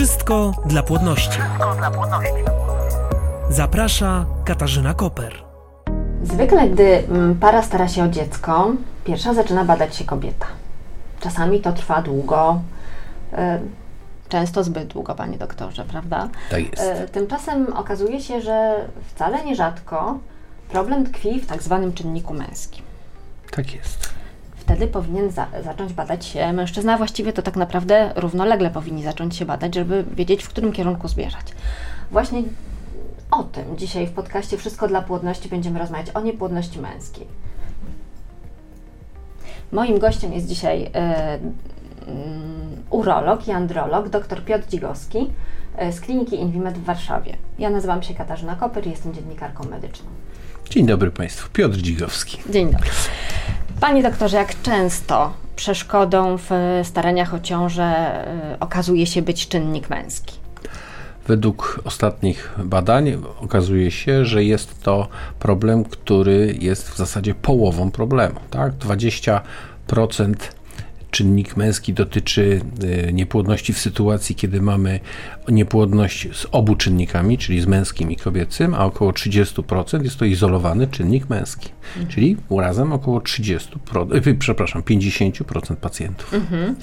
Wszystko dla płodności. Wszystko dla płodności. Zaprasza Katarzyna Koper. Zwykle, gdy mm, para stara się o dziecko, pierwsza zaczyna badać się kobieta. Czasami to trwa długo, y, często zbyt długo, panie doktorze, prawda? Tak jest. Y, Tymczasem okazuje się, że wcale nierzadko problem tkwi w tak zwanym czynniku męskim. Tak jest. Wtedy powinien za zacząć badać się mężczyzna, a właściwie to tak naprawdę równolegle powinni zacząć się badać, żeby wiedzieć, w którym kierunku zmierzać. Właśnie o tym dzisiaj w podcaście Wszystko dla płodności będziemy rozmawiać, o niepłodności męskiej. Moim gościem jest dzisiaj e, mm, urolog i androlog dr Piotr Dzigowski e, z kliniki Invimed w Warszawie. Ja nazywam się Katarzyna Koper i jestem dziennikarką medyczną. Dzień dobry Państwu. Piotr Dzigowski. Dzień dobry. Panie doktorze, jak często przeszkodą w staraniach o ciążę e, okazuje się być czynnik męski? Według ostatnich badań okazuje się, że jest to problem, który jest w zasadzie połową problemu. Tak? 20% czynnik męski dotyczy y, niepłodności w sytuacji, kiedy mamy niepłodność z obu czynnikami, czyli z męskim i kobiecym, a około 30% jest to izolowany czynnik męski. Czyli razem około 30%, y, przepraszam, 50% pacjentów.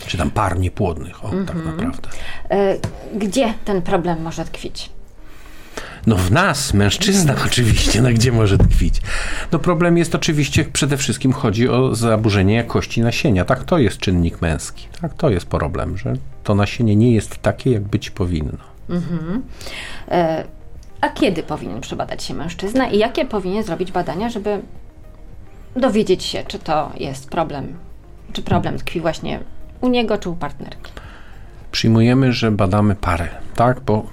Czy tam par niepłodnych, o tak naprawdę. E, Gdzie ten problem może tkwić? No w nas, mężczyznach oczywiście, no gdzie może tkwić? No problem jest oczywiście, przede wszystkim chodzi o zaburzenie jakości nasienia. Tak, to jest czynnik męski. Tak, to jest problem, że to nasienie nie jest takie, jak być powinno. E, A kiedy powinien przebadać się mężczyzna i jakie powinien zrobić badania, żeby dowiedzieć się, czy to jest problem, czy problem tkwi właśnie u niego, czy u partnerki? Przyjmujemy, że badamy parę, tak? Bo,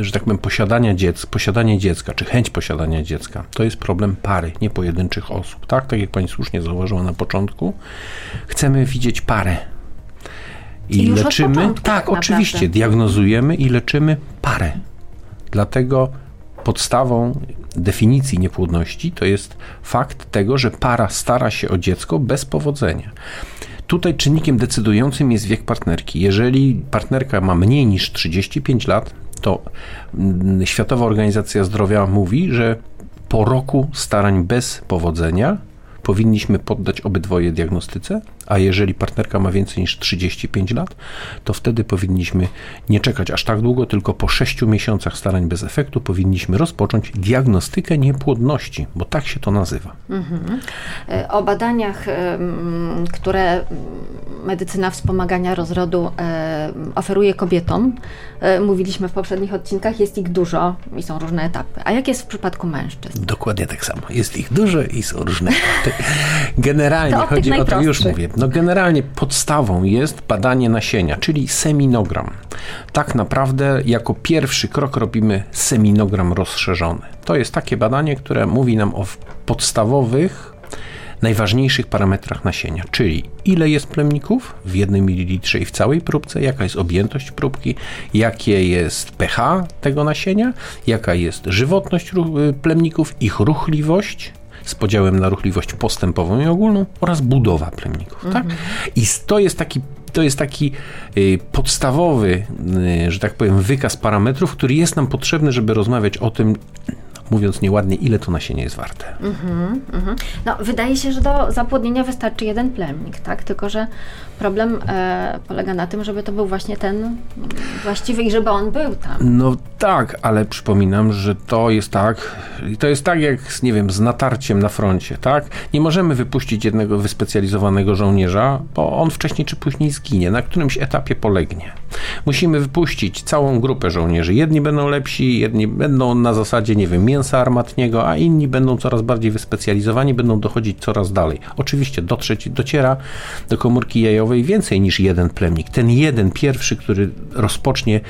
że tak powiem, posiadania dziecka, posiadanie dziecka, czy chęć posiadania dziecka, to jest problem pary, nie pojedynczych osób, tak? Tak jak pani słusznie zauważyła na początku, chcemy widzieć parę. I, I leczymy, początku, tak, tak oczywiście, diagnozujemy i leczymy parę. Dlatego podstawą definicji niepłodności to jest fakt tego, że para stara się o dziecko bez powodzenia. Tutaj czynnikiem decydującym jest wiek partnerki. Jeżeli partnerka ma mniej niż 35 lat, to mm, Światowa Organizacja Zdrowia mówi, że po roku starań bez powodzenia powinniśmy poddać obydwoje diagnostyce, a jeżeli partnerka ma więcej niż 35 lat, to wtedy powinniśmy nie czekać aż tak długo, tylko po 6 miesiącach starań bez efektu powinniśmy rozpocząć diagnostykę niepłodności, bo tak się to nazywa. E, O badaniach, które medycyna wspomagania rozrodu oferuje kobietom, e, mówiliśmy w poprzednich odcinkach, jest ich dużo i są różne etapy. A jak jest w przypadku mężczyzn? Dokładnie tak samo. Jest ich dużo i są różne. Generalnie chodzi o to, już mówię. No generalnie podstawą jest badanie nasienia, czyli seminogram. Tak naprawdę jako pierwszy krok robimy seminogram rozszerzony. To jest takie badanie, które mówi nam o podstawowych najważniejszych parametrach nasienia, czyli ile jest plemników w jednym mililitrze i w całej próbce, jaka jest objętość próbki, jakie jest pH tego nasienia, jaka jest żywotność y, plemników, ich ruchliwość z podziałem na ruchliwość postępową i ogólną oraz budowa plemników. Tak? I to jest taki to jest taki y, podstawowy, y, że tak powiem, wykaz parametrów, który jest nam potrzebny, żeby rozmawiać o tym, mówiąc nieładnie, ile to nasienie jest warte. No, wydaje się, że do zapłodnienia wystarczy jeden plemnik, tak? Tylko, że problem e, polega na tym, żeby to był właśnie ten właściwy i żeby on był tam. No tak, ale przypominam, że to jest tak, to jest tak jak, z, nie wiem, z natarciem na froncie, tak? Nie możemy wypuścić jednego wyspecjalizowanego żołnierza, bo on wcześniej czy później zginie, na którymś etapie polegnie. Musimy wypuścić całą grupę żołnierzy. Jedni będą lepsi, jedni będą na zasadzie, nie wiem, mięsa armatniego, a inni będą coraz bardziej wyspecjalizowani, będą dochodzić coraz dalej. Oczywiście dotrzeć, dociera do komórki jajowej więcej niż jeden plemnik. Ten jeden pierwszy, który rozpocznie,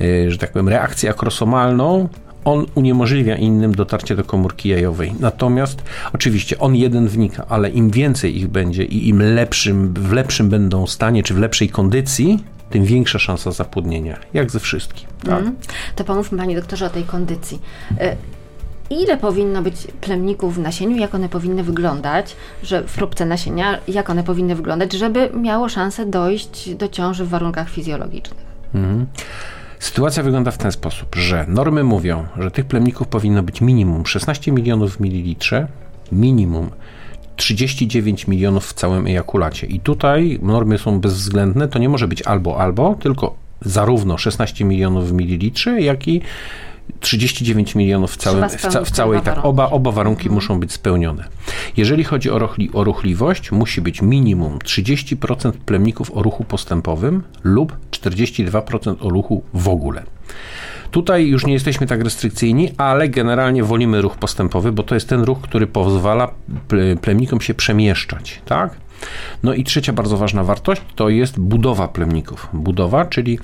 e, że tak powiem, reakcję akrosomalną, on uniemożliwia innym dotarcie do komórki jajowej. Natomiast oczywiście on jeden wnika, ale im więcej ich będzie i im lepszym, w lepszym będą stanie, czy w lepszej kondycji, tym większa szansa zapłodnienia. Jak ze wszystkim. Tak? Mm. To pomówmy Panie doktorze o tej kondycji. Ile powinno być plemników w nasieniu, jak one powinny wyglądać, że w próbce nasienia, jak one powinny wyglądać, żeby miało szansę dojść do ciąży w warunkach fizjologicznych? Sytuacja wygląda w ten sposób, że normy mówią, że tych plemników powinno być minimum 16 milionów w mililitrze, minimum 39 milionów w całym ejakulacie. I tutaj normy są bezwzględne, to nie może być albo, albo, tylko zarówno 16 milionów w mililitrze, jak i 39 milionów w, całym, w, ca, w całej, tak, oba, oba warunki mhm. muszą być spełnione. Jeżeli chodzi o, ruchli, o ruchliwość, musi być minimum 30% plemników o ruchu postępowym lub 42% o ruchu w ogóle. Tutaj już nie jesteśmy tak restrykcyjni, ale generalnie wolimy ruch postępowy, bo to jest ten ruch, który pozwala plemnikom się przemieszczać, tak? No i trzecia bardzo ważna wartość to jest budowa plemników. Budowa, czyli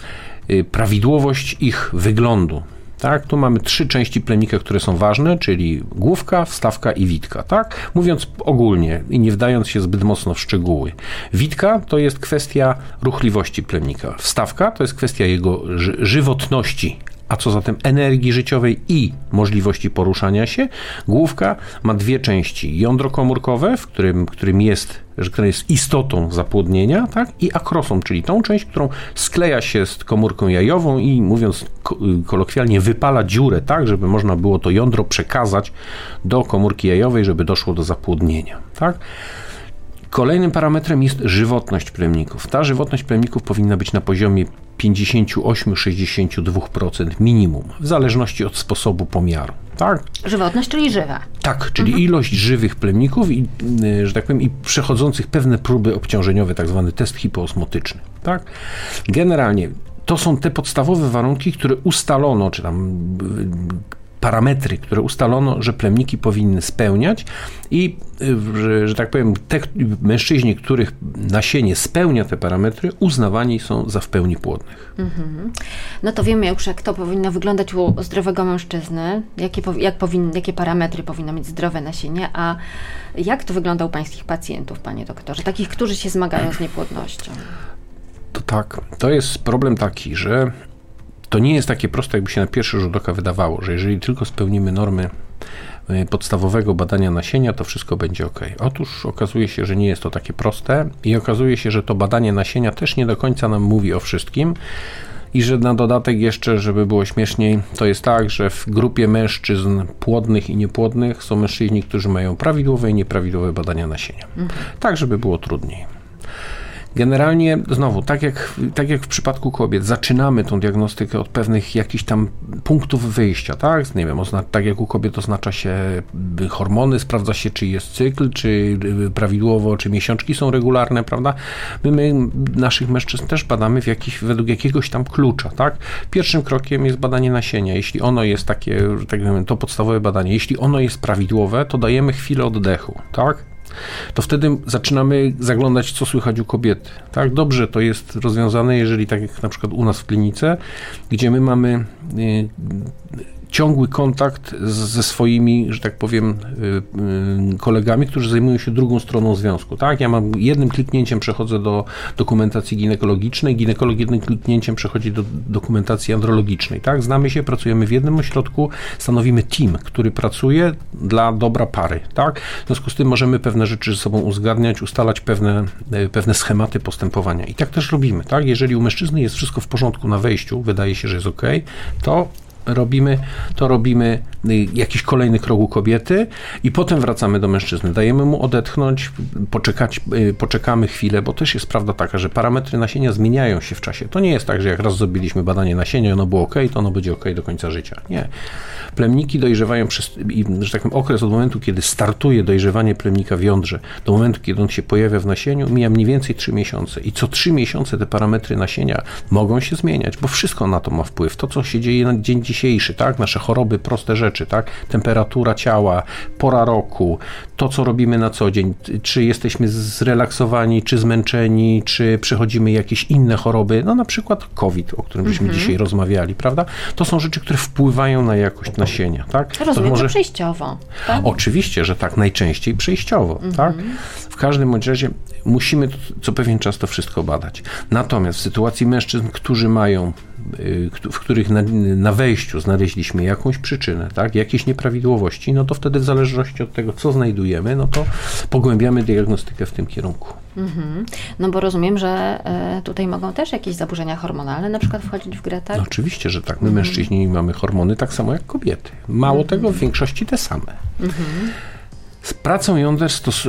y, prawidłowość ich wyglądu. Tak, tu mamy trzy części plemnika, które są ważne, czyli główka, wstawka i witka. Tak? Mówiąc ogólnie i nie wdając się zbyt mocno w szczegóły. Witka to jest kwestia ruchliwości plemnika. Wstawka to jest kwestia jego żywotności, a co zatem energii życiowej i możliwości poruszania się. Główka ma dwie części: jądro komórkowe, w którym, którym jest, które jest istotą zapłodnienia, tak? i akrosą, czyli tą część, którą skleja się z komórką jajową i mówiąc kolokwialnie, wypala dziurę, tak, żeby można było to jądro przekazać do komórki jajowej, żeby doszło do zapłodnienia. Tak? Kolejnym parametrem jest żywotność plemników. Ta żywotność plemników powinna być na poziomie 58-62% minimum, w zależności od sposobu pomiaru. Tak? Żywotność, czyli żywe. Tak, czyli mhm. ilość żywych plemników i, y, że tak powiem, i przechodzących pewne próby obciążeniowe, tak zwany test hipoosmotyczny. Tak? Generalnie to są te podstawowe warunki, które ustalono, czy tam parametry, które ustalono, że plemniki powinny spełniać i, y, że, że tak powiem, te mężczyźni, których nasienie spełnia te parametry, uznawani są za w pełni płodnych. Mhm. No to wiemy już, jak to powinno wyglądać u zdrowego mężczyzny, jakie, jak powin, jakie parametry powinno mieć zdrowe nasienie, a jak to wygląda u pańskich pacjentów, panie doktorze, takich, którzy się zmagają z niepłodnością? To tak, to jest problem taki, że to nie jest takie proste, jakby się na pierwszy rzut oka wydawało, że jeżeli tylko spełnimy normy e, podstawowego badania nasienia, to wszystko będzie ok. Otóż okazuje się, że nie jest to takie proste i okazuje się, że to badanie nasienia też nie do końca nam mówi o wszystkim. I że na dodatek jeszcze, żeby było śmieszniej, to jest tak, że w grupie mężczyzn płodnych i niepłodnych są mężczyźni, którzy mają prawidłowe i nieprawidłowe badania nasienia. Mhm. Tak, żeby było trudniej. Generalnie, znowu, tak jak, tak jak w przypadku kobiet, zaczynamy tą diagnostykę od pewnych jakichś tam punktów wyjścia, tak? Nie wiem, tak jak u kobiet oznacza się y, hormony, sprawdza się, czy jest cykl, czy y, prawidłowo, czy miesiączki są regularne, prawda? My, my naszych mężczyzn też badamy w jakiś, według jakiegoś tam klucza, tak? Pierwszym krokiem jest badanie nasienia. Jeśli ono jest takie, tak powiem, to podstawowe badanie, jeśli ono jest prawidłowe, to dajemy chwilę oddechu, tak? To wtedy zaczynamy zaglądać, co słychać u kobiety. Tak, dobrze to jest rozwiązane, jeżeli tak jak na przykład u nas w klinice, gdzie my mamy y, ciągły kontakt z, ze swoimi, że tak powiem, y, y, kolegami, którzy zajmują się drugą stroną związku. Tak? Ja mam jednym kliknięciem przechodzę do dokumentacji ginekologicznej, ginekolog jednym kliknięciem przechodzi do dokumentacji andrologicznej. Tak? Znamy się, pracujemy w jednym ośrodku, stanowimy team, który pracuje dla dobra pary. Tak? W związku z tym możemy pewne rzeczy ze sobą uzgadniać, ustalać pewne, y, pewne schematy postępowania. I tak też robimy. Tak? Jeżeli u mężczyzny jest wszystko w porządku na wejściu, wydaje się, że jest ok, to robimy, to robimy y, jakiś kolejny krok u kobiety i potem wracamy do mężczyzny. Dajemy mu odetchnąć, poczekać, y, poczekamy chwilę, bo też jest prawda taka, że parametry nasienia zmieniają się w czasie. To nie jest tak, że jak raz zrobiliśmy badanie nasienia ono było ok, to ono będzie ok do końca życia. Nie. Plemniki dojrzewają przez, że tak powiem, okres od momentu, kiedy startuje dojrzewanie plemnika w jądrze, do momentu, kiedy on się pojawia w nasieniu, mija mniej więcej 3 miesiące. I co 3 miesiące te parametry nasienia mogą się zmieniać, bo wszystko na to ma wpływ. To, co się dzieje na dzień dzisiejszy, tak? Nasze choroby, proste rzeczy, tak? Temperatura ciała, pora roku, to, co robimy na co dzień, czy jesteśmy zrelaksowani, czy zmęczeni, czy przechodzimy jakieś inne choroby, no na przykład COVID, o którym żeśmy -hmm. dzisiaj rozmawiali, prawda? To są rzeczy, które wpływają na jakość nasienia, tak? Rozumiem, to może... przejściowo. Tak? Oczywiście, że tak, najczęściej przejściowo, -hmm. tak? W każdym bądź razie musimy co pewien czas to wszystko badać. Natomiast w sytuacji mężczyzn, którzy mają w których na, na wejściu znaleźliśmy jakąś przyczynę, tak, jakieś nieprawidłowości, no to wtedy w zależności od tego, co znajdujemy, no to pogłębiamy diagnostykę w tym kierunku. Mhm. No bo rozumiem, że e, tutaj mogą też jakieś zaburzenia hormonalne na przykład wchodzić w grę, tak? No oczywiście, że tak. My mężczyźni mamy hormony tak samo jak kobiety. Mało tego, w większości te same. Z pracą jąder stos-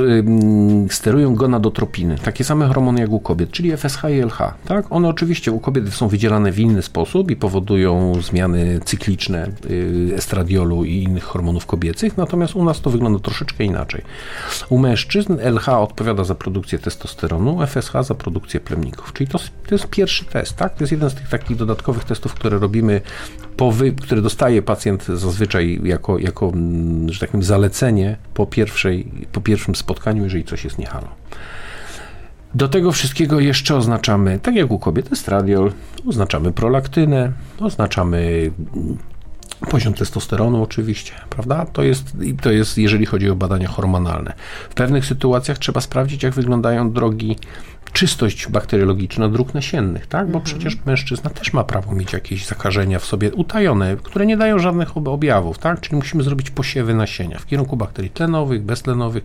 sterują gonadotropiny, takie same hormony jak u kobiet, czyli FSH i LH. Tak? One oczywiście u kobiet są wydzielane w inny sposób i powodują zmiany cykliczne y, estradiolu i innych hormonów kobiecych, natomiast u nas to wygląda troszeczkę inaczej. U mężczyzn LH odpowiada za produkcję testosteronu, FSH za produkcję plemników. Czyli to, to jest pierwszy test, tak? To jest jeden z tych takich dodatkowych testów, które robimy po wy, które dostaje pacjent zazwyczaj jako, jako mm, że tak powiem, zalecenie po, pierwszej, po pierwszym spotkaniu, jeżeli coś jest niehalo. Do tego wszystkiego jeszcze oznaczamy, tak jak u kobiet, estradiol, oznaczamy prolaktynę, oznaczamy poziom testosteronu oczywiście, prawda? To jest, to jest, jeżeli chodzi o badania hormonalne. W pewnych sytuacjach trzeba sprawdzić, jak wyglądają drogi czystość bakteriologiczna dróg nasiennych, tak? Bo przecież mężczyzna też ma prawo mieć jakieś zakażenia w sobie utajone, które nie dają żadnych ob- objawów, tak? Czyli musimy zrobić posiewy nasienia w kierunku bakterii tlenowych, beztlenowych,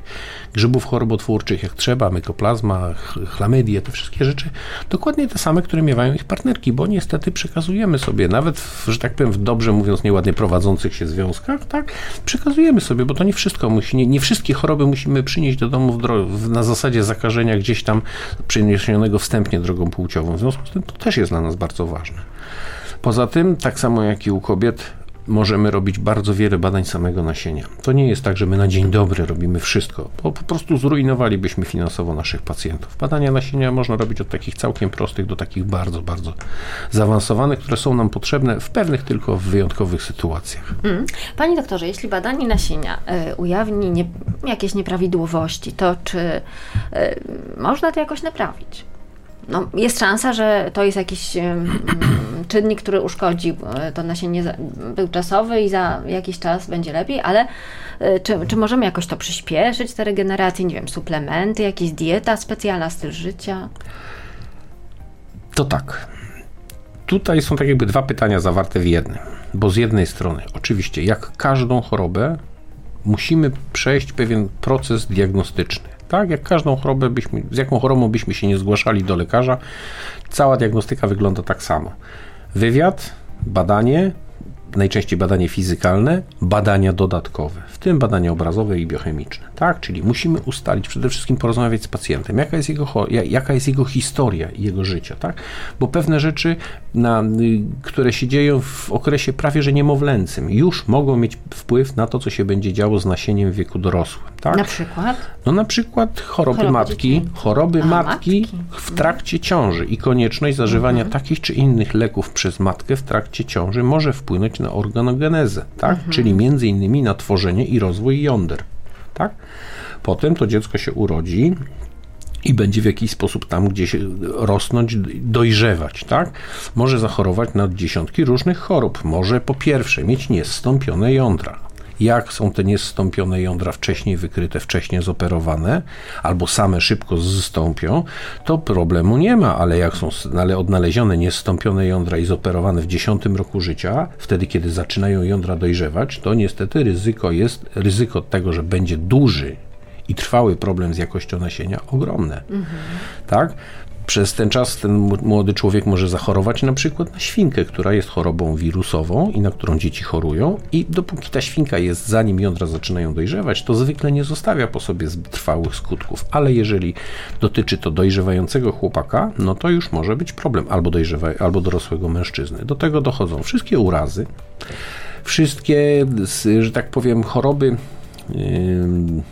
grzybów chorobotwórczych, jak trzeba, mykoplazma, ch- chlamydię, te wszystkie rzeczy. Dokładnie te same, które miewają ich partnerki, bo niestety przekazujemy sobie, nawet, w, że tak powiem, w dobrze mówiąc nieładnie prowadzących się związkach, tak? Przekazujemy sobie, bo to nie wszystko musi, nie, nie wszystkie choroby musimy przynieść do domu w na zasadzie zakażenia gdzieś tam przeniesionego wstępnie drogą płciową. W związku z tym to też jest dla nas bardzo ważne. Poza tym, tak samo jak i u kobiet, możemy robić bardzo wiele badań samego nasienia. To nie jest tak, że my na dzień dobry robimy wszystko, bo po prostu zrujnowalibyśmy finansowo naszych pacjentów. Badania nasienia można robić od takich całkiem prostych do takich bardzo, bardzo zaawansowanych, które są nam potrzebne w pewnych tylko wyjątkowych sytuacjach. Mm. Panie doktorze, jeśli badanie nasienia y, ujawni nie, jakieś nieprawidłowości, to czy y, można to jakoś naprawić? No, jest szansa, że to jest jakiś czynnik, który uszkodzi y, to nasienie za- był czasowy i za jakiś czas będzie lepiej, ale y, czy, czy możemy jakoś to przyspieszyć, tę regenerację, nie wiem, suplementy, jakieś dieta specjalna, styl życia? To tak. Tutaj są tak jakby dwa pytania zawarte w jednym. Bo z jednej strony, oczywiście, jak każdą chorobę, musimy przejść pewien proces diagnostyczny. Tak, jak każdą chorobę byśmy, z jaką chorobą byśmy się nie zgłaszali do lekarza, cała diagnostyka wygląda tak samo. Wywiad, badanie, najczęściej badanie fizykalne, badania dodatkowe, w tym badania obrazowe i biochemiczne. Tak, czyli musimy ustalić, przede wszystkim porozmawiać z pacjentem, jaka jest jego, jaka jest jego historia i jego życia, tak? Bo pewne rzeczy, na, y, które się dzieją w okresie prawie że niemowlęcym, już mogą mieć wpływ na to, co się będzie działo z nasieniem w wieku dorosłym. Tak? Na przykład? No na przykład choroby, Choroby matki, dziecięce. choroby A, matki, matki. w trakcie ciąży i konieczność zażywania takich czy innych leków przez matkę w trakcie ciąży może wpłynąć na organogenezę, tak? Czyli między innymi na tworzenie i rozwój jąder, tak? Potem to dziecko się urodzi i będzie w jakiś sposób tam gdzieś rosnąć, dojrzewać, tak? Może zachorować na dziesiątki różnych chorób. Może po pierwsze mieć niestąpione jądra. Jak są te niestąpione jądra wcześniej wykryte, wcześniej zoperowane, albo same szybko zstąpią, to problemu nie ma, ale jak są ale odnalezione niestąpione jądra i zoperowane w 10 roku życia, wtedy kiedy zaczynają jądra dojrzewać, to niestety ryzyko jest, ryzyko tego, że będzie duży i trwały problem z jakością nasienia ogromne. Tak? Przez ten czas ten młody człowiek może zachorować na przykład na świnkę, która jest chorobą wirusową i na którą dzieci chorują. I dopóki ta świnka jest, zanim jądra zaczynają dojrzewać, to zwykle nie zostawia po sobie zbyt trwałych skutków, ale jeżeli dotyczy to dojrzewającego chłopaka, no to już może być problem. Albo, dojrzewa, albo dorosłego mężczyzny. Do tego dochodzą wszystkie urazy, wszystkie, że tak powiem, choroby ym,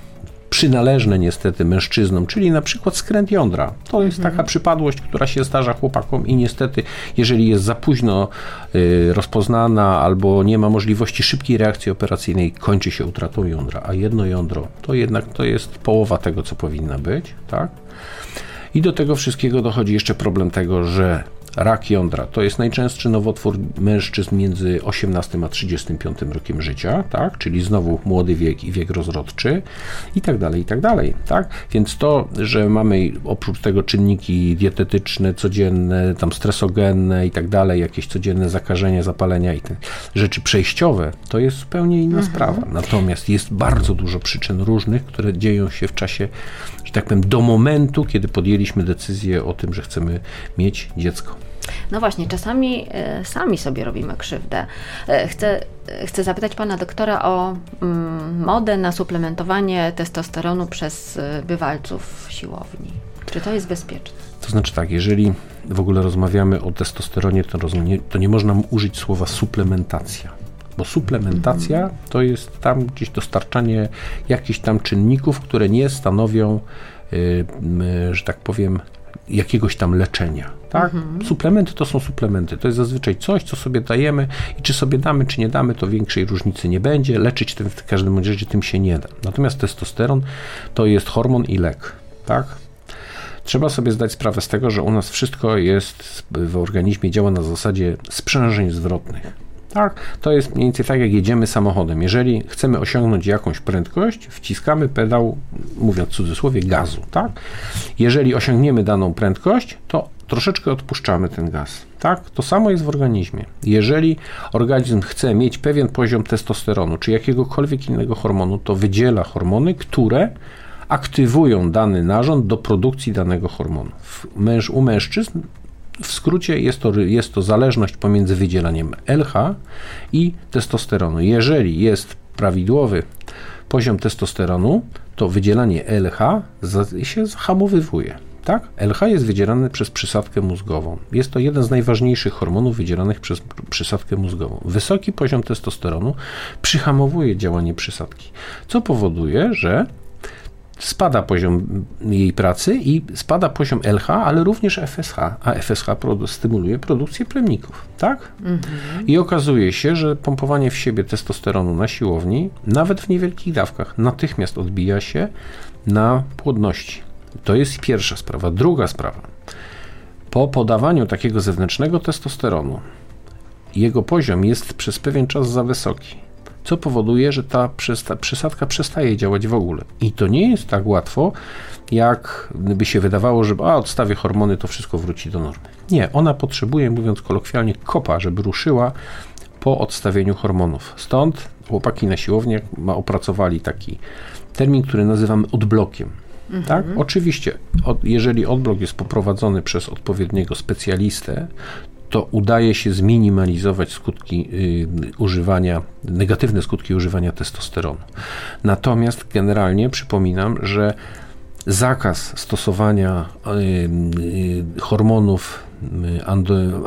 przynależne niestety mężczyznom, czyli na przykład skręt jądra. To jest taka przypadłość, która się zdarza chłopakom i niestety, jeżeli jest za późno y, rozpoznana albo nie ma możliwości szybkiej reakcji operacyjnej, kończy się utratą jądra, a jedno jądro to jednak to jest połowa tego, co powinna być, tak? I do tego wszystkiego dochodzi jeszcze problem tego, że rak jądra to jest najczęstszy nowotwór mężczyzn między 18 a 35 rokiem życia, tak? czyli znowu młody wiek i wiek rozrodczy i tak dalej, i tak dalej. Tak? Więc to, że mamy oprócz tego czynniki dietetyczne, codzienne, tam stresogenne i tak dalej, jakieś codzienne zakażenia, zapalenia i te rzeczy przejściowe, to jest zupełnie inna Mhm. sprawa. Natomiast jest bardzo dużo przyczyn różnych, które dzieją się w czasie, że tak powiem, do momentu, kiedy podjęliśmy decyzję o tym, że chcemy mieć dziecko. No właśnie, czasami e, sami sobie robimy krzywdę. E, Chcę, chcę zapytać pana doktora o mm, modę na suplementowanie testosteronu przez e, bywalców siłowni. Czy to jest bezpieczne? To znaczy tak, jeżeli w ogóle rozmawiamy o testosteronie, to, rozumie, to nie można użyć słowa suplementacja. Bo suplementacja to jest tam gdzieś dostarczanie jakichś tam czynników, które nie stanowią, y, że tak powiem, jakiegoś tam leczenia. Tak? Suplementy to są suplementy. To jest zazwyczaj coś, co sobie dajemy i czy sobie damy, czy nie damy, to większej różnicy nie będzie. Leczyć tym w każdym razie tym się nie da. Natomiast testosteron to jest hormon i lek. Tak? Trzeba sobie zdać sprawę z tego, że u nas wszystko jest w organizmie działa na zasadzie sprzężeń zwrotnych. Tak, to jest mniej więcej tak, jak jedziemy samochodem. Jeżeli chcemy osiągnąć jakąś prędkość, wciskamy pedał, mówiąc w cudzysłowie, gazu. Tak? Jeżeli osiągniemy daną prędkość, to troszeczkę odpuszczamy ten gaz. Tak? To samo jest w organizmie. Jeżeli organizm chce mieć pewien poziom testosteronu czy jakiegokolwiek innego hormonu, to wydziela hormony, które aktywują dany narząd do produkcji danego hormonu. U mężczyzn w skrócie jest to, jest to zależność pomiędzy wydzielaniem LH i testosteronu. Jeżeli jest prawidłowy poziom testosteronu, to wydzielanie LH się zahamowywuje. Tak? LH jest wydzielany przez przysadkę mózgową. Jest to jeden z najważniejszych hormonów wydzielanych przez przysadkę mózgową. Wysoki poziom testosteronu przyhamowuje działanie przysadki, co powoduje, że spada poziom jej pracy i spada poziom LH, ale również FSH, a FSH produ- stymuluje produkcję plemników, tak? I okazuje się, że pompowanie w siebie testosteronu na siłowni, nawet w niewielkich dawkach, natychmiast odbija się na płodności. To jest pierwsza sprawa. Druga sprawa. Po podawaniu takiego zewnętrznego testosteronu, jego poziom jest przez pewien czas za wysoki, co powoduje, że ta przysadka przestaje działać w ogóle. I to nie jest tak łatwo, jak by się wydawało, że a, odstawię hormony, to wszystko wróci do normy. Nie, ona potrzebuje, mówiąc kolokwialnie, kopa, żeby ruszyła po odstawieniu hormonów. Stąd chłopaki na siłowniach opracowali taki termin, który nazywamy odblokiem. Tak? Oczywiście, od, jeżeli odblok jest poprowadzony przez odpowiedniego specjalistę, to udaje się zminimalizować skutki y, używania, negatywne skutki używania testosteronu. Natomiast generalnie przypominam, że zakaz stosowania y, y, hormonów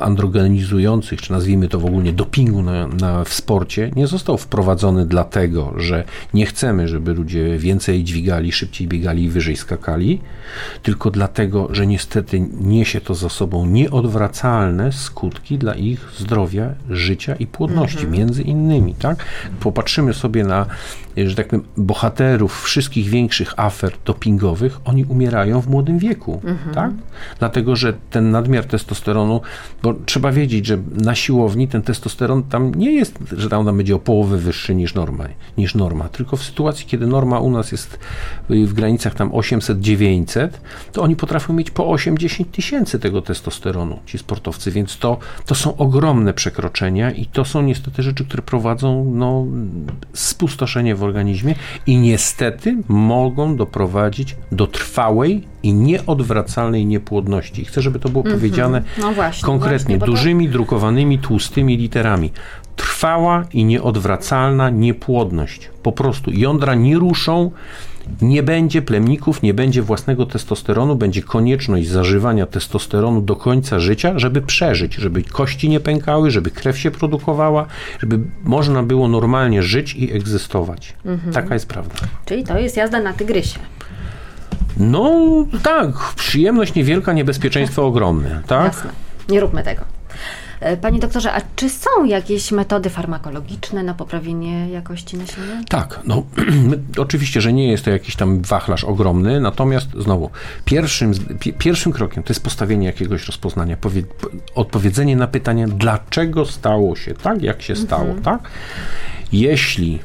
androgenizujących, czy nazwijmy to w ogóle dopingu na, na, w sporcie, nie został wprowadzony dlatego, że nie chcemy, żeby ludzie więcej dźwigali, szybciej biegali i wyżej skakali, tylko dlatego, że niestety niesie to za sobą nieodwracalne skutki dla ich zdrowia, życia i płodności, między innymi, tak? Popatrzymy sobie na, że tak powiem, bohaterów wszystkich większych afer dopingowych, oni umierają w młodym wieku, tak? Dlatego, że ten nadmiar testosteronu, bo trzeba wiedzieć, że na siłowni ten testosteron tam nie jest, że tam on będzie o połowę wyższy niż norma, niż norma, tylko w sytuacji, kiedy norma u nas jest w granicach tam 800-900, to oni potrafią mieć po 8-10 tysięcy tego testosteronu, ci sportowcy, więc to, to są ogromne przekroczenia i to są niestety rzeczy, które prowadzą no, spustoszenie w organizmie i niestety mogą doprowadzić do trwałej i nieodwracalnej niepłodności. Chcę, żeby to było powiedziane No właśnie, konkretnie, właśnie, bo to- dużymi, drukowanymi, tłustymi literami. Trwała i nieodwracalna niepłodność. Po prostu jądra nie ruszą, nie będzie plemników, nie będzie własnego testosteronu, będzie konieczność zażywania testosteronu do końca życia, żeby przeżyć, żeby kości nie pękały, żeby krew się produkowała, żeby można było normalnie żyć i egzystować. Mhm. Taka jest prawda. Czyli to jest jazda na tygrysie. No tak, przyjemność niewielka, niebezpieczeństwo ogromne, tak? Jasne. Nie róbmy tego. E, Panie doktorze, a czy są jakieś metody farmakologiczne na poprawienie jakości nasienia? Tak, no oczywiście, że nie jest to jakiś tam wachlarz ogromny, natomiast znowu, pierwszym, pi, pierwszym krokiem to jest postawienie jakiegoś rozpoznania, powie, odpowiedzenie na pytanie, dlaczego stało się tak, jak się stało, tak? Jeśli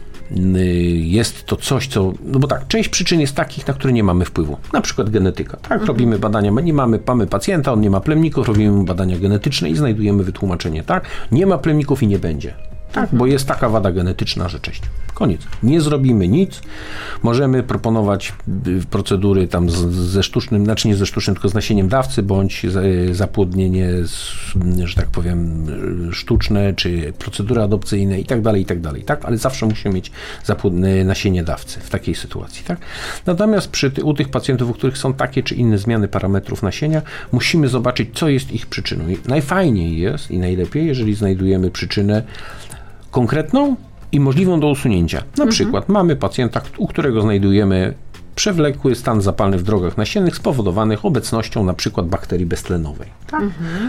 jest to coś, co. No bo tak, część przyczyn jest takich, na które nie mamy wpływu. Na przykład genetyka. Tak, robimy badania, nie mamy, mamy pacjenta, on nie ma plemników, robimy badania genetyczne i znajdujemy wytłumaczenie. Tak, nie ma plemników i nie będzie. Tak, bo jest taka wada genetyczna, że cześć. Koniec. Nie zrobimy nic. Możemy proponować y, procedury tam z, ze sztucznym, znaczy nie ze sztucznym, tylko z nasieniem dawcy, bądź za- zapłodnienie, że tak powiem, y, sztuczne, czy procedury adopcyjne i tak dalej, i tak dalej, tak? Ale zawsze musimy mieć nasienie dawcy w takiej sytuacji, tak? Natomiast przy, u tych pacjentów, u których są takie czy inne zmiany parametrów nasienia, musimy zobaczyć, co jest ich przyczyną. I najfajniej jest i najlepiej, jeżeli znajdujemy przyczynę konkretną i możliwą do usunięcia. Na przykład mamy pacjenta, u którego znajdujemy przewlekły stan zapalny w drogach nasiennych spowodowanych obecnością na przykład bakterii beztlenowej. Tak?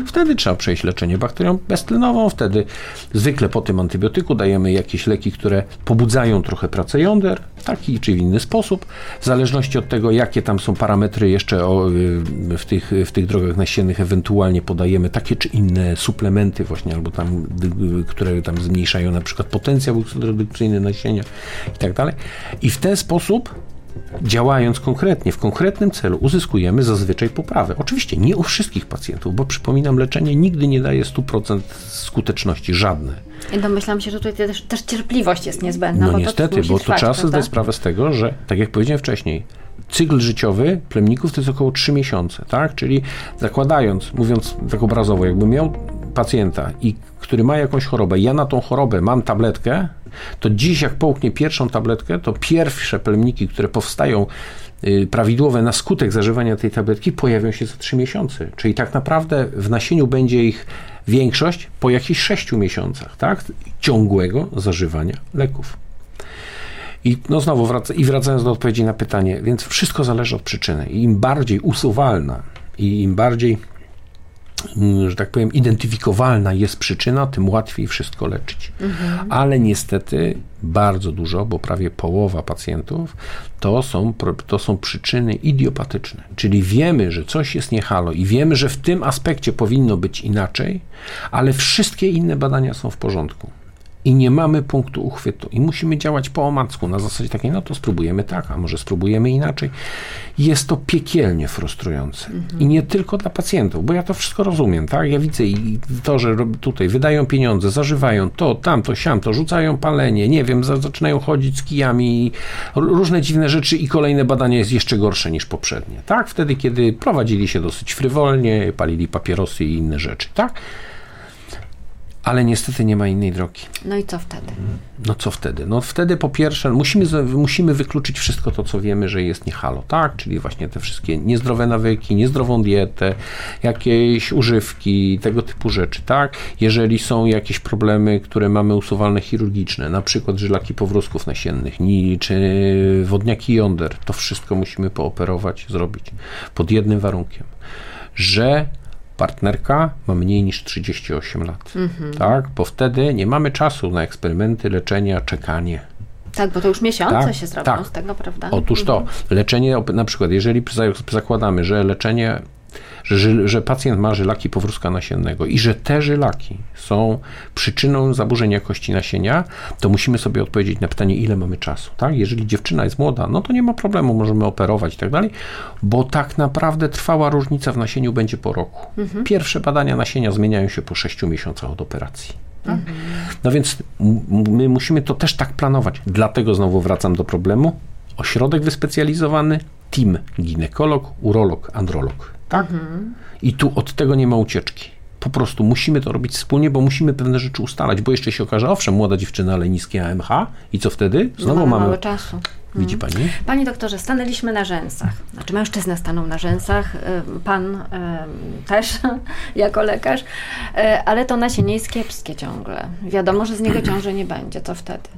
Wtedy trzeba przejść leczenie bakterią beztlenową, wtedy zwykle po tym antybiotyku dajemy jakieś leki, które pobudzają trochę pracę jąder, w taki czy w inny sposób, w zależności od tego, jakie tam są parametry jeszcze o, y, w, tych, w tych drogach nasiennych, ewentualnie podajemy takie czy inne suplementy właśnie, albo tam, y, które tam zmniejszają na przykład potencjał redukcyjny nasienia i tak dalej. I w ten sposób działając konkretnie, w konkretnym celu, uzyskujemy zazwyczaj poprawę. Oczywiście nie u wszystkich pacjentów, bo przypominam, leczenie nigdy nie daje 100% skuteczności, żadne. I domyślam się, że tutaj też, też cierpliwość jest niezbędna. No bo niestety, to bo to trwać, trzeba sobie zdać sprawę z tego, że, tak jak powiedziałem wcześniej, cykl życiowy plemników to jest około 3 miesiące, tak? Czyli zakładając, mówiąc tak obrazowo, jakbym miał pacjenta, i, który ma jakąś chorobę, ja na tą chorobę mam tabletkę, to dziś jak połknie pierwszą tabletkę, to pierwsze plemniki, które powstają y, prawidłowe na skutek zażywania tej tabletki pojawią się za 3 miesiące. Czyli tak naprawdę w nasieniu będzie ich większość po jakichś 6 miesiącach, tak? Ciągłego zażywania leków. I no znowu wraca, i wracając do odpowiedzi na pytanie, więc wszystko zależy od przyczyny. Im bardziej usuwalna i im bardziej, że tak powiem, identyfikowalna jest przyczyna, tym łatwiej wszystko leczyć. Ale niestety bardzo dużo, bo prawie połowa pacjentów to są, to są przyczyny idiopatyczne. Czyli wiemy, że coś jest niehalo i wiemy, że w tym aspekcie powinno być inaczej, ale wszystkie inne badania są w porządku i nie mamy punktu uchwytu i musimy działać po omacku na zasadzie takiej, no to spróbujemy tak, a może spróbujemy inaczej. Jest to piekielnie frustrujące i nie tylko dla pacjentów, bo ja to wszystko rozumiem, tak? Ja widzę i to, że tutaj wydają pieniądze, zażywają to, tamto, siamto, rzucają palenie, nie wiem, za- zaczynają chodzić z kijami, różne dziwne rzeczy i kolejne badanie jest jeszcze gorsze niż poprzednie, tak? Wtedy, kiedy prowadzili się dosyć frywolnie, palili papierosy i inne rzeczy, tak? Ale niestety nie ma innej drogi. No i co wtedy? No co wtedy? No wtedy po pierwsze musimy, musimy wykluczyć wszystko to, co wiemy, że jest nie halo, tak? Czyli właśnie te wszystkie niezdrowe nawyki, niezdrową dietę, jakieś używki, tego typu rzeczy, tak? Jeżeli są jakieś problemy, które mamy usuwalne chirurgiczne, na przykład żylaki powrózków nasiennych, ni- czy wodniaki jąder, to wszystko musimy pooperować, zrobić pod jednym warunkiem, że partnerka ma mniej niż 38 lat, tak? Bo wtedy nie mamy czasu na eksperymenty, leczenia, czekanie. Tak, bo to już miesiące Tak, się zrobią tak. z tego, prawda? Otóż to, leczenie, op- na przykład, jeżeli za- zakładamy, że leczenie, że, że pacjent ma żylaki powrózka nasiennego i że te żylaki są przyczyną zaburzeń jakości nasienia, to musimy sobie odpowiedzieć na pytanie, ile mamy czasu. Tak? Jeżeli dziewczyna jest młoda, no to nie ma problemu, możemy operować i tak dalej, bo tak naprawdę trwała różnica w nasieniu będzie po roku. Pierwsze badania nasienia zmieniają się po 6 miesiącach od operacji. Tak? No więc my musimy to też tak planować. Dlatego znowu wracam do problemu. Ośrodek wyspecjalizowany, team, ginekolog, urolog, androlog. Tak? I tu od tego nie ma ucieczki. Po prostu musimy to robić wspólnie, bo musimy pewne rzeczy ustalać, bo jeszcze się okaże, owszem, młoda dziewczyna, ale niskie AMH i co wtedy? Znowu mamy mamy, mało czasu. Widzi pani? Panie doktorze, stanęliśmy na rzęsach. Znaczy mężczyzna stanął na rzęsach, y, pan y, też jako lekarz, y, ale to nasienie jest kiepskie ciągle. Wiadomo, że z niego ciąży nie będzie. Co wtedy?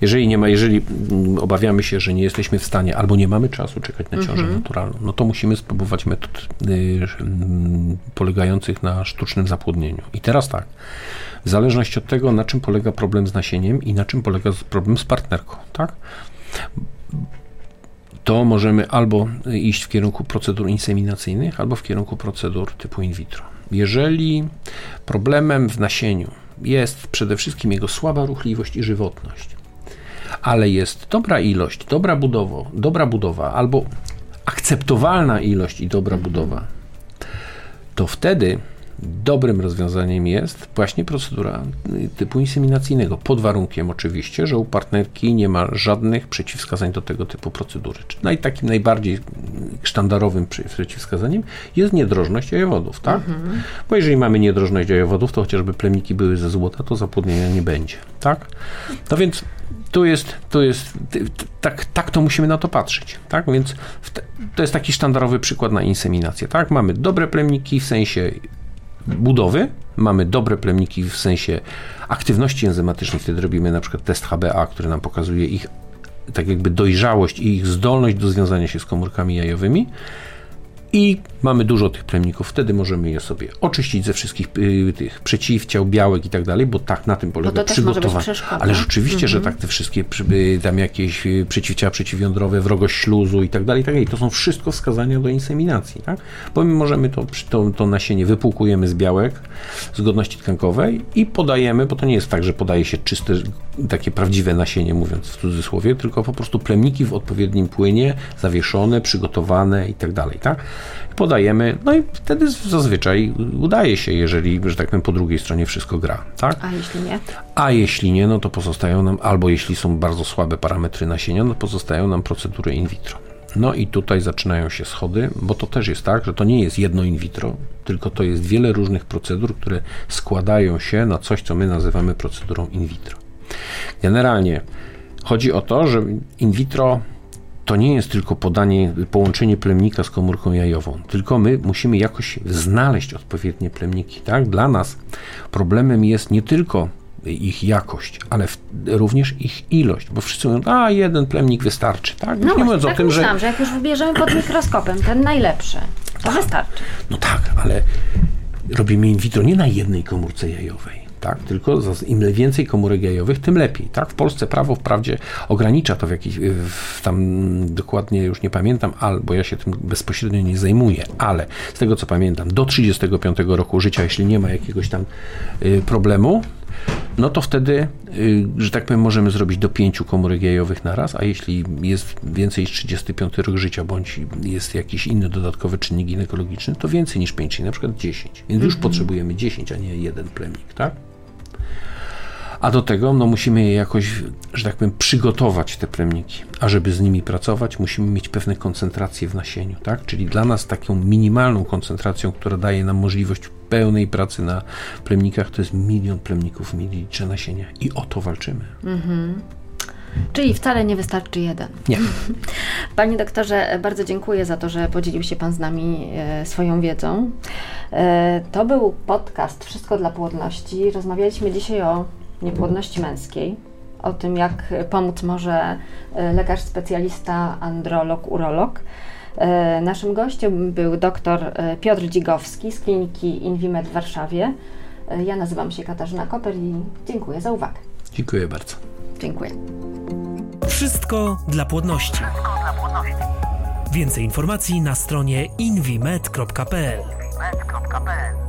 Jeżeli nie ma, jeżeli mm, obawiamy się, że nie jesteśmy w stanie albo nie mamy czasu czekać na ciążę naturalną, no to musimy spróbować metod y, mm, polegających na sztucznym zapłodnieniu. I teraz tak, w zależności od tego, na czym polega problem z nasieniem i na czym polega problem z partnerką, tak? To możemy albo iść w kierunku procedur inseminacyjnych, albo w kierunku procedur typu in vitro. Jeżeli problemem w nasieniu jest przede wszystkim jego słaba ruchliwość i żywotność, ale jest dobra ilość, dobra budowa, dobra budowa albo akceptowalna ilość i dobra budowa, to wtedy dobrym rozwiązaniem jest właśnie procedura y, typu inseminacyjnego, pod warunkiem oczywiście, że u partnerki nie ma żadnych przeciwwskazań do tego typu procedury. Naj, takim najbardziej sztandarowym przeciwwskazaniem jest niedrożność jajowodów, tak? Bo jeżeli mamy niedrożność jajowodów, to chociażby plemniki były ze złota, to zapłodnienia nie będzie, tak? No więc tu jest, tu jest tak, tak to musimy na to patrzeć, tak? Więc te, to jest taki sztandarowy przykład na inseminację, tak? Mamy dobre plemniki w sensie budowy, mamy dobre plemniki w sensie aktywności enzymatycznej, wtedy robimy na przykład test HBA, który nam pokazuje ich tak jakby dojrzałość i ich zdolność do związania się z komórkami jajowymi i mamy dużo tych plemników, wtedy możemy je sobie oczyścić ze wszystkich y, tych przeciwciał, białek i tak dalej, bo tak na tym polega przygotowanie. Ale rzeczywiście, że tak te wszystkie y, tam jakieś y, przeciwciała przeciwjądrowe, wrogość śluzu i tak dalej, i tak dalej, to są wszystko wskazania do inseminacji, tak? Bo my możemy to, to, to nasienie wypłukujemy z białek, z godności tkankowej i podajemy, bo to nie jest tak, że podaje się czyste, takie prawdziwe nasienie, mówiąc w cudzysłowie, tylko po prostu plemniki w odpowiednim płynie, zawieszone, przygotowane i tak dalej, tak? Podajemy, no i wtedy zazwyczaj udaje się, jeżeli, że tak powiem, po drugiej stronie wszystko gra, tak? A jeśli nie? A jeśli nie, no to pozostają nam, albo jeśli są bardzo słabe parametry nasienia, no pozostają nam procedury in vitro. No i tutaj zaczynają się schody, bo to też jest tak, że to nie jest jedno in vitro, tylko to jest wiele różnych procedur, które składają się na coś, co my nazywamy procedurą in vitro. Generalnie chodzi o to, że in vitro to nie jest tylko podanie, połączenie plemnika z komórką jajową, tylko my musimy jakoś znaleźć odpowiednie plemniki. Tak? Dla nas problemem jest nie tylko ich jakość, ale w, również ich ilość, bo wszyscy mówią, a jeden plemnik wystarczy. Tak? No nie mówiąc tak o tym, że myślałam, że jak już wybierzemy pod mikroskopem ten najlepszy, to wystarczy. No tak, ale robimy in vitro nie na jednej komórce jajowej. Tak, tylko im więcej komórek jajowych, tym lepiej. Tak? W Polsce prawo wprawdzie ogranicza to w jakiś, w, tam dokładnie już nie pamiętam, albo ja się tym bezpośrednio nie zajmuję, ale z tego co pamiętam, do 35 roku życia, jeśli nie ma jakiegoś tam y, problemu, no to wtedy, y, że tak powiem, możemy zrobić do pięciu komórek jajowych na raz, a jeśli jest więcej niż 35 rok życia, bądź jest jakiś inny dodatkowy czynnik ginekologiczny, to więcej niż 5, czyli na przykład 10. Więc już potrzebujemy 10, a nie jeden plemnik, tak? A do tego no, musimy je jakoś, że tak powiem, przygotować te plemniki. A żeby z nimi pracować, musimy mieć pewne koncentracje w nasieniu, tak? Czyli dla nas taką minimalną koncentracją, która daje nam możliwość pełnej pracy na plemnikach, to jest milion plemników mililitrze nasienia. I o to walczymy. Czyli wcale nie wystarczy jeden. Nie. Panie doktorze, bardzo dziękuję za to, że podzielił się Pan z nami e, swoją wiedzą. E, To był podcast Wszystko dla płodności. Rozmawialiśmy dzisiaj o niepłodności męskiej, o tym, jak pomóc może e, lekarz specjalista, androlog, urolog. E, Naszym gościem był dr e, Piotr Dzigowski z kliniki Invimed w Warszawie. Ja nazywam się Katarzyna Koper i dziękuję za uwagę. Dziękuję bardzo. Dziękuję. Wszystko dla płodności. Więcej informacji na stronie invimed.pl. med.pl